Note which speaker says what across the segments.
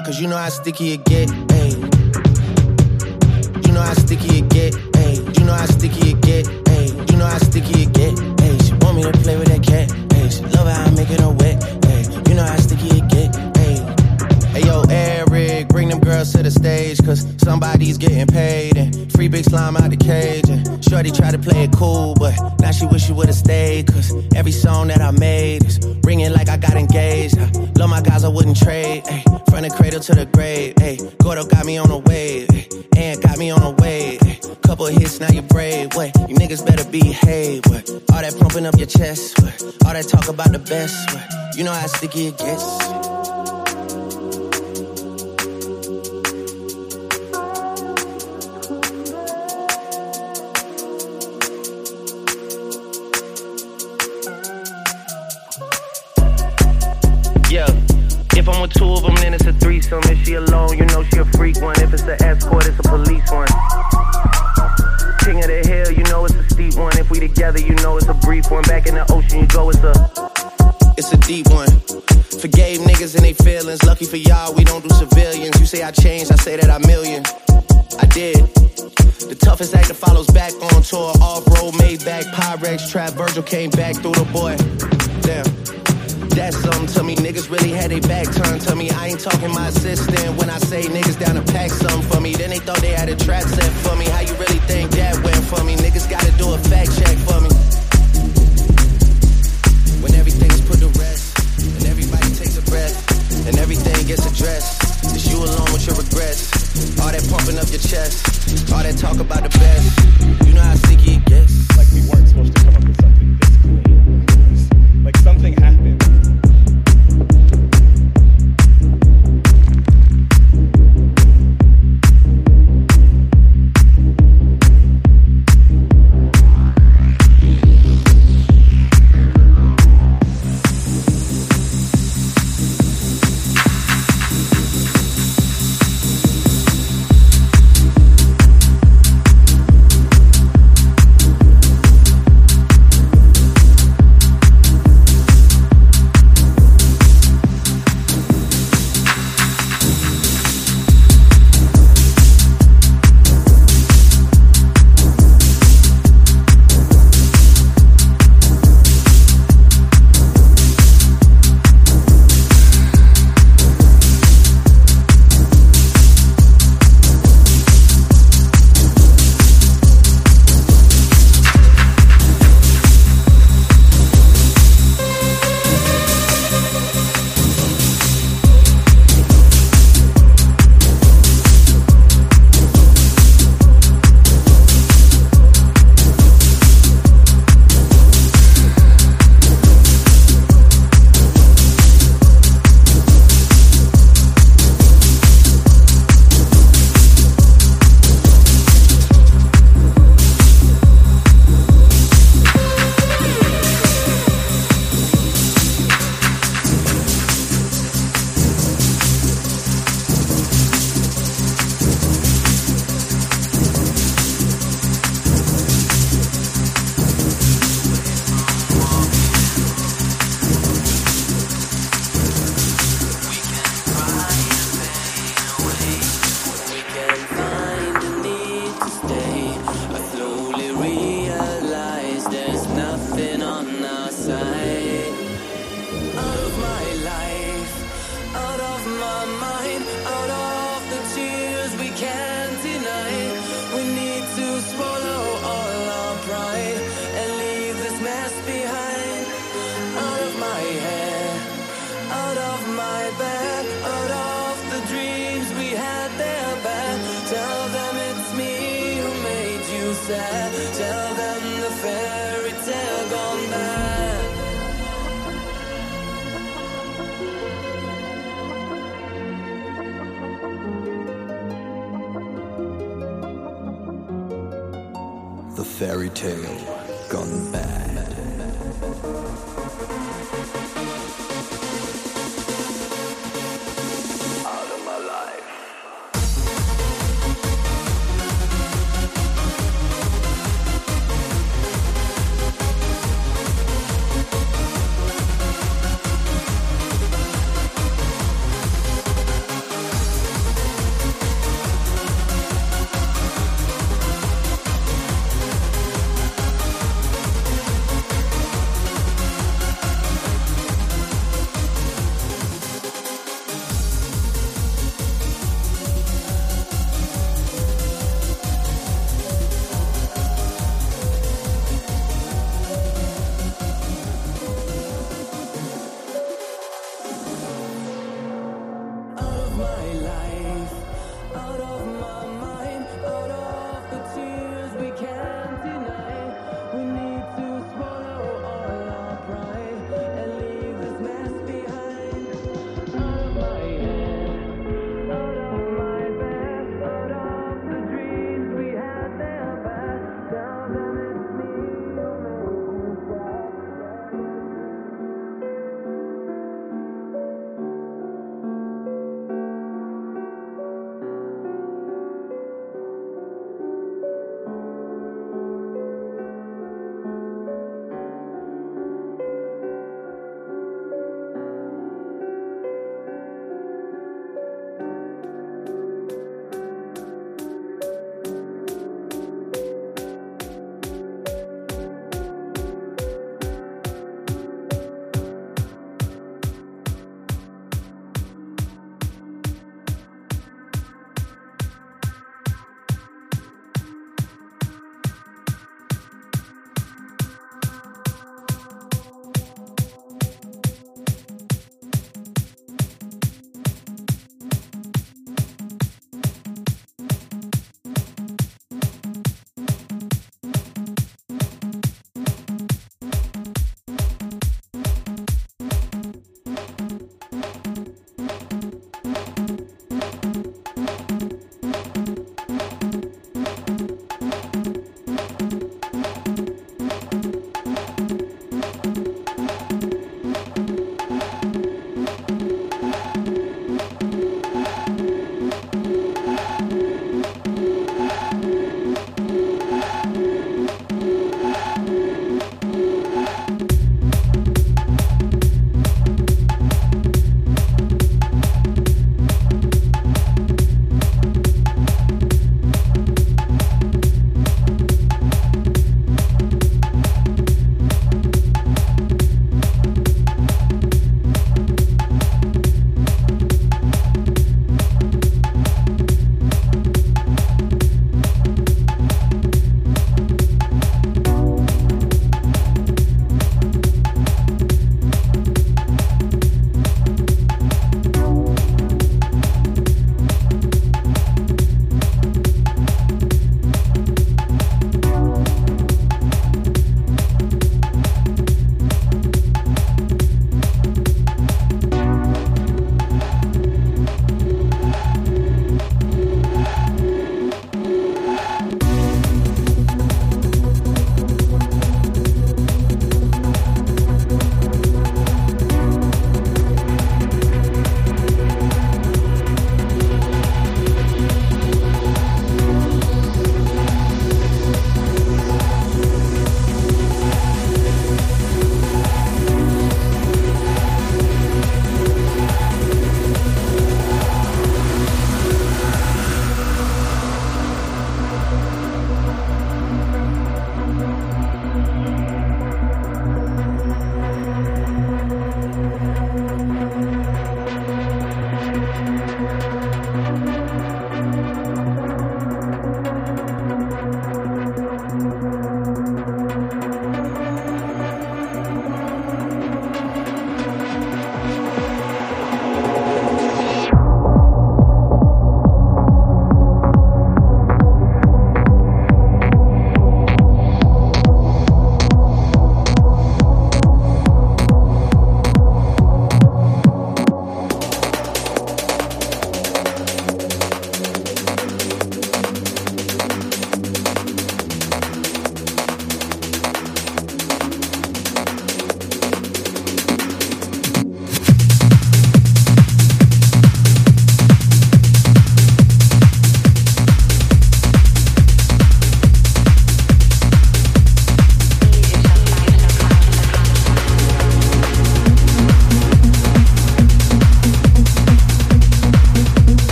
Speaker 1: cause you know how sticky it get. Ayy. Forgave niggas and they feelings. Lucky for y'all, we don't do civilians. You say I changed, I say that I'm million. I did. The toughest actor follows back on tour. Off road, made back, Pyrex trap. Virgil came back through the boy. Damn. That's something to me. Niggas really had they back turned to me. I ain't talking my assistant. When I say niggas down to pack something for me, then they thought they had a trap set for me. How you really think that went for me? Niggas gotta do a fact check for me. everything gets addressed. It's you alone with your regrets. All that pumping up your chest. All that talk about the best. You know how sticky it gets.
Speaker 2: Like we weren't supposed to.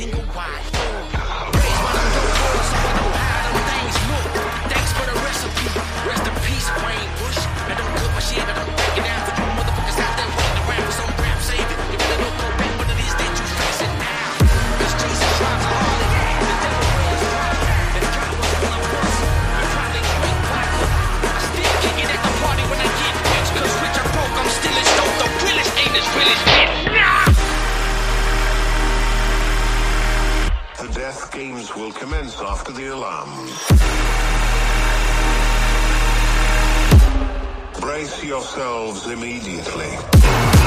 Speaker 3: Single wide
Speaker 4: after the alarm. Brace yourselves immediately.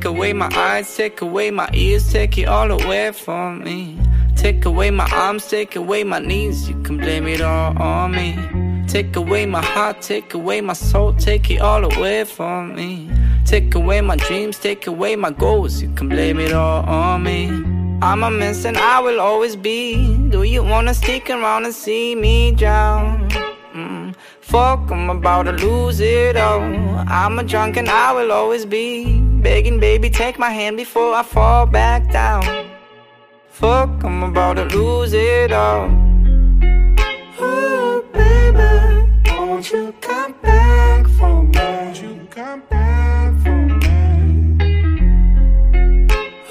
Speaker 5: Take away my eyes, take away my ears, take it all away from me. Take away my arms, take away my knees, you can blame it all on me. Take away my heart, take away my soul, take it all away from me. Take away my dreams, take away my goals, you can blame it all on me. I'm a mess and I will always be. Do you wanna stick around and see me drown? Mm. Fuck, I'm about to lose it all. I'm a drunk and I will always be. Begging, baby, take my hand before I fall back down. Fuck, I'm about to lose it all. Ooh, baby, won't you come back for me? Won't you come back for me?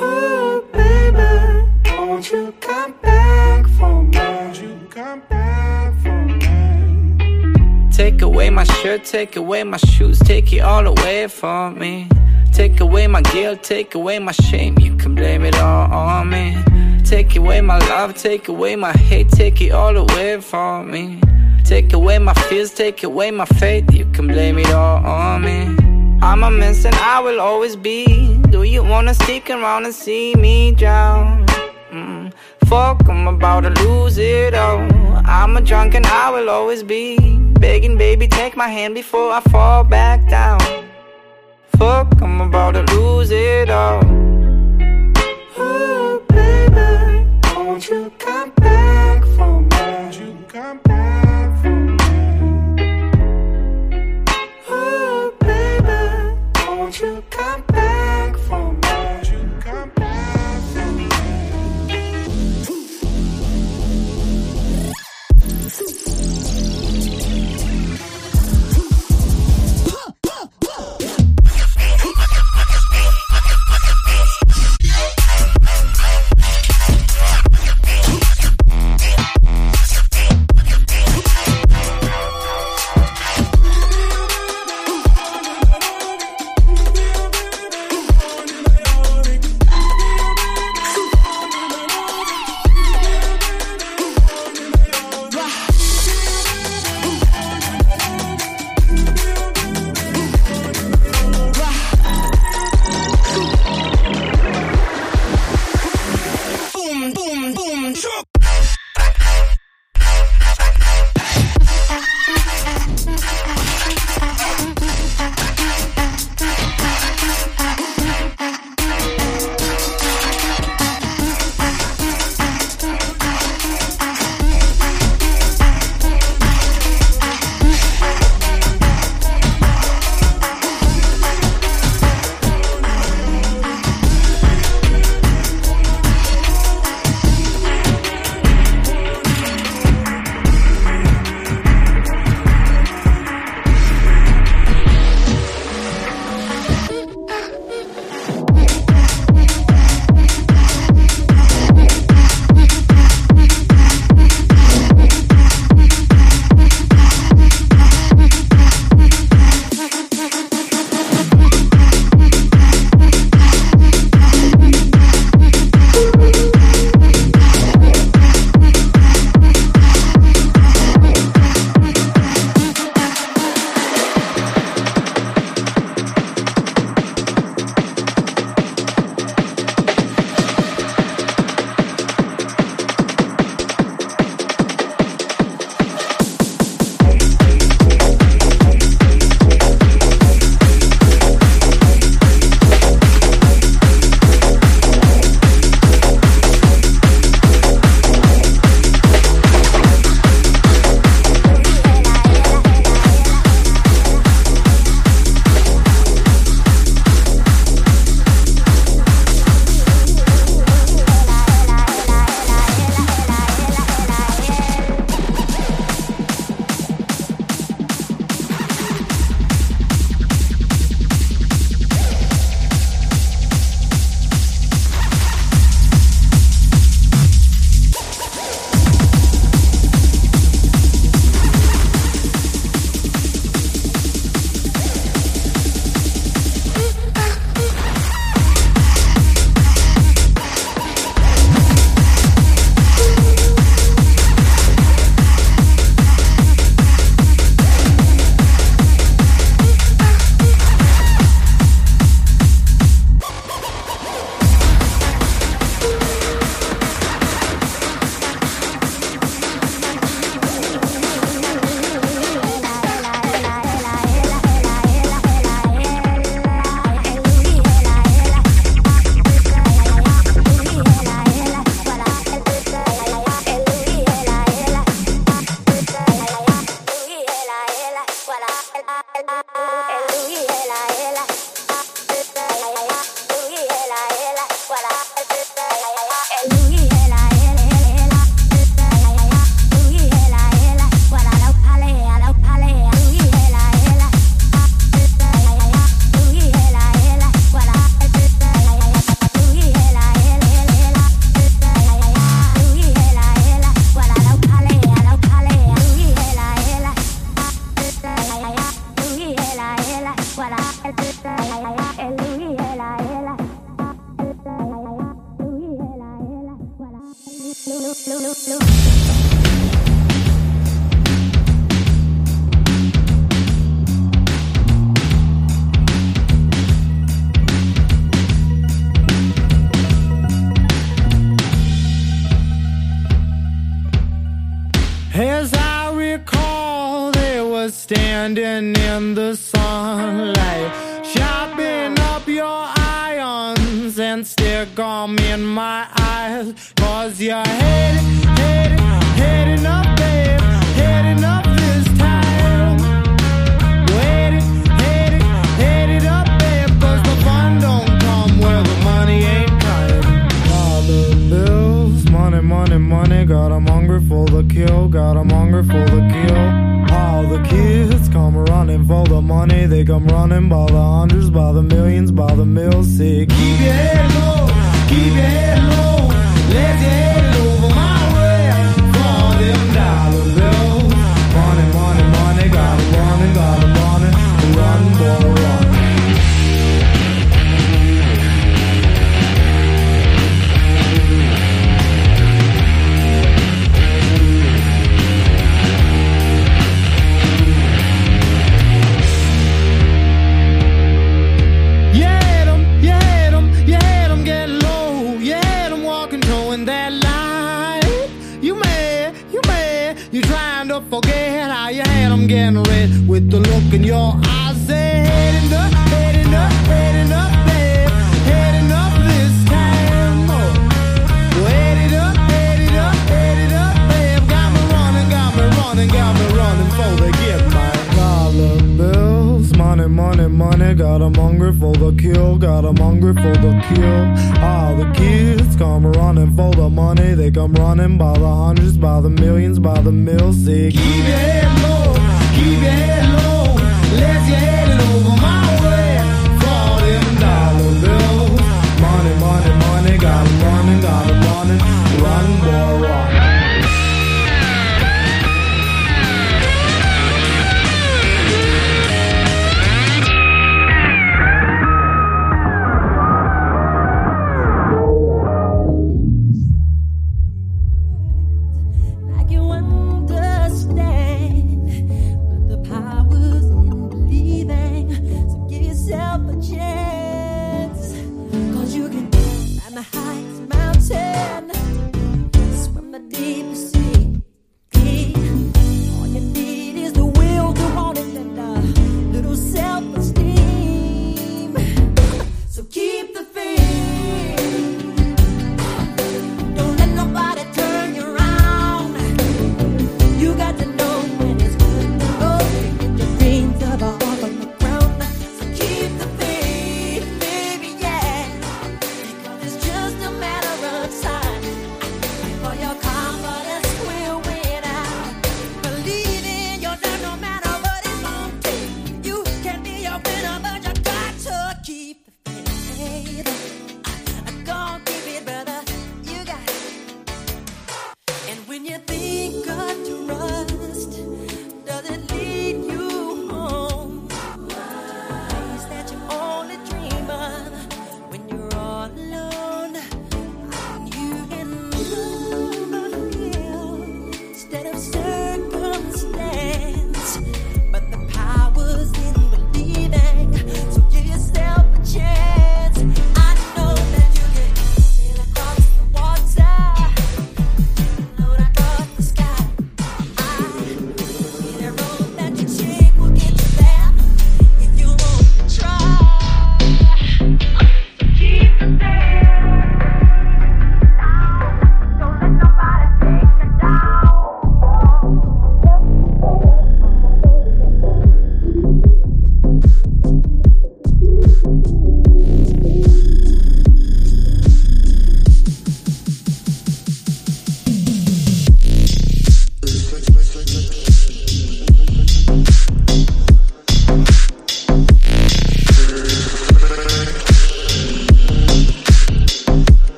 Speaker 5: Ooh, baby, won't you come back for me? Won't you come back for me? Take away my shirt, take away my shoes, take it all away from me. Take away my guilt, take away my shame, you can blame it all on me. Take away my love, take away my hate, take it all away from me. Take away my fears, take away my faith, you can blame it all on me. I'm a mess and I will always be. Do you wanna stick around and see me drown? Mm. Fuck, I'm about to lose it all. I'm a drunk and I will always be. Begging, baby, take my hand before I fall back down. Fuck, I'm about to lose it all. Ooh, baby, won't you come back
Speaker 6: London the millions, by the music. Keep your head low, keep your head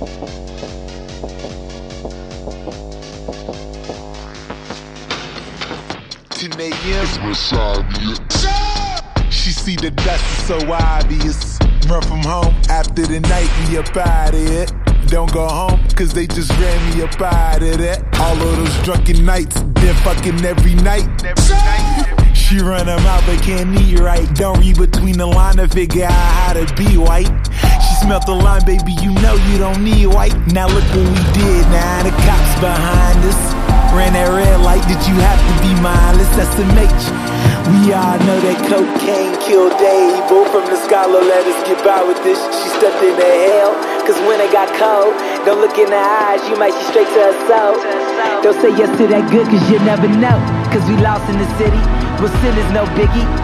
Speaker 7: 10 a.m. She see the dust is so obvious. Run from home after the night, we up out of it. Don't go home, cause they just ran me up out of that. All of those drunken nights, been fucking every night. She run them out, but can't eat right. Don't read between the line to figure out how to be white. Smelt the line, baby, you know you don't need white. Now look what we did, now the cops behind us. Ran that red light, did you have to be mindless? SMH. We all know that cocaine killed Dave. Bull from the scholar, let us get by with this. She stepped in the hell, cause when it got cold, don't look in her eyes, you might see straight to her soul. Don't say yes to that good, cause you never know. Cause we lost in the city, but sin is no biggie.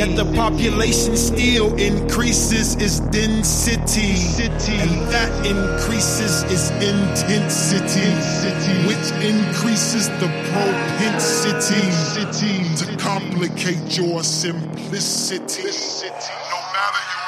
Speaker 8: Yet the population still increases its density. And that increases its intensity. Which increases the propensity to complicate your simplicity. No matter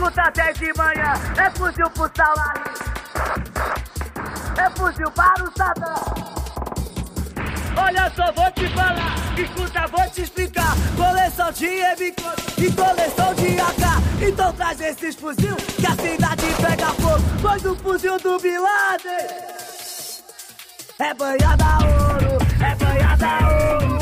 Speaker 9: escuta até de manhã. É fuzil pro salário. É fuzil para o satã. Olha só, vou te falar, escuta, vou te explicar. Coleção de MK e coleção de AK. Então traz esses fuzil que a cidade pega fogo. Pois o fuzil do Bin é banhada ouro, é banhada ouro.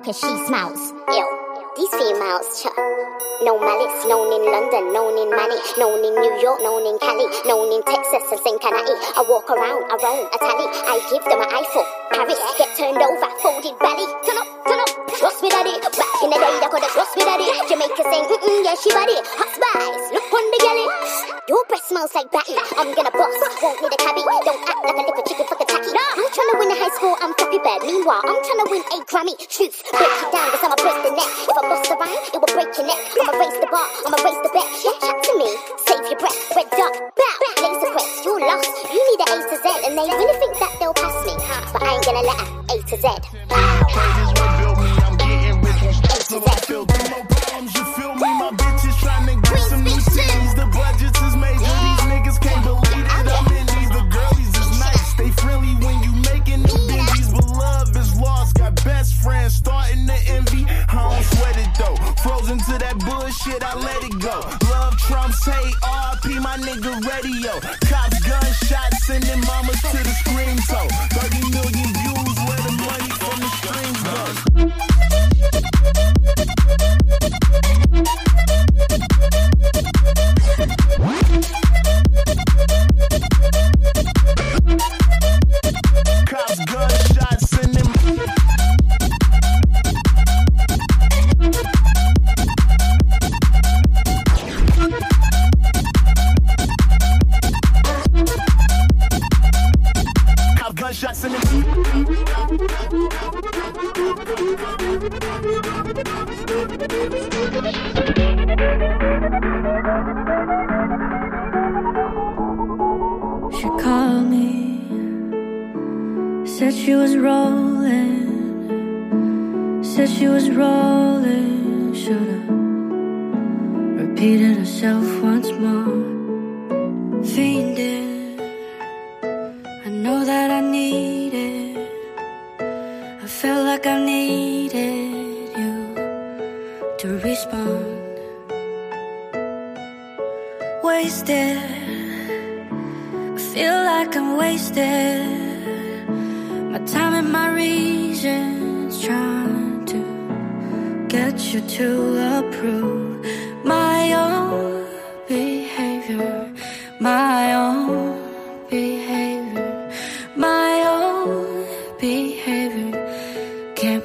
Speaker 10: cause she smiles. Yo, these females, cha. No malice, known in London, known in Manny, known in New York, known in Cali, known in Texas and Cincinnati. I walk around, I roam, I tally, I give them an eyeful. Paris, get turned over, folded belly. Turn up, turn up, trust me daddy. Back in the day, I could've trust me daddy. Jamaica saying, mm-mm, yeah, she body. Hot spice, look on the galley. Your breath smells like batty. I'm gonna bust, won't need Meanwhile, I'm trying to win a Grammy. Shoots, break it down, cause I'ma break the neck. If I bust a rhyme, it will break your neck. I'ma raise the bar, I'ma raise the bet. Don't to me, save your breath. Red dot, bow, laser quest, you're lost. You need an A to Z, and they really think that they'll pass me. But I ain't gonna let her A to Z.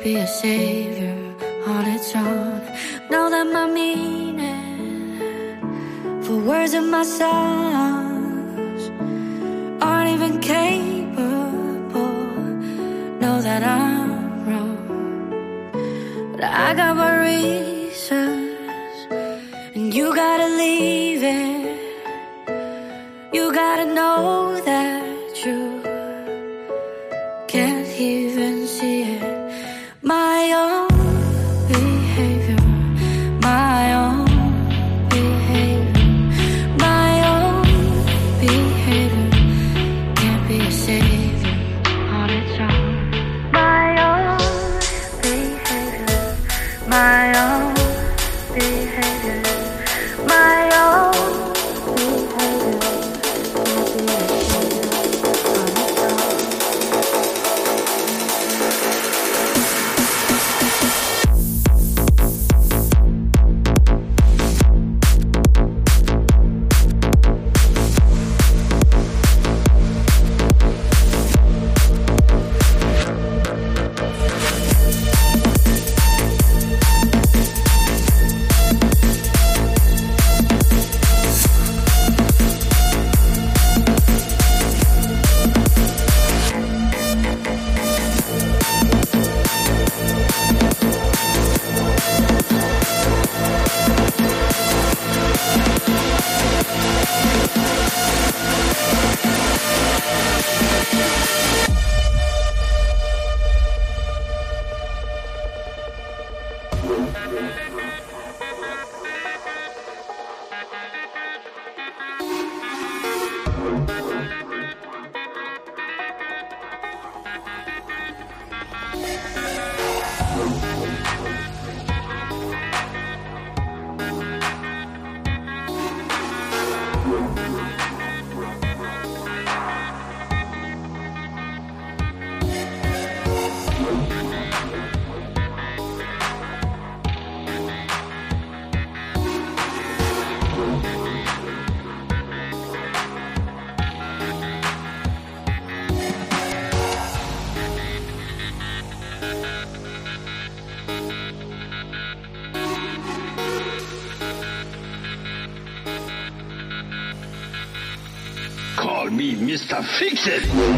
Speaker 11: be a savior on its own. Know that my meaning for words in my songs aren't even capable. Know that I'm wrong, but I got my reasons, and you gotta leave it. You gotta know.
Speaker 12: fix it.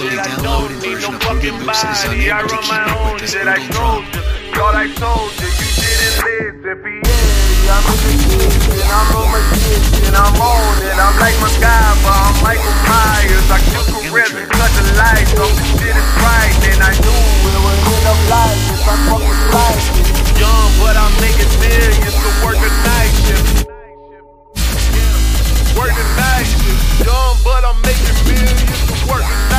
Speaker 13: Your illegally downloaded version of Google Books is unable to keep up with this brutal drop.
Speaker 14: Thought I told you, you didn't listen. Pieri, I'm in the kitchen, I'm a magician, I'm on it. I'm like MacGyver, I'm Michael Myers. I kill gorillas, cut the lights off. This shit is frightening. I knew it would end up like this. I fucking like it. Young, but I'm making millions to work a night shift. Work a night shift. Young, but I'm making millions to work a night shift.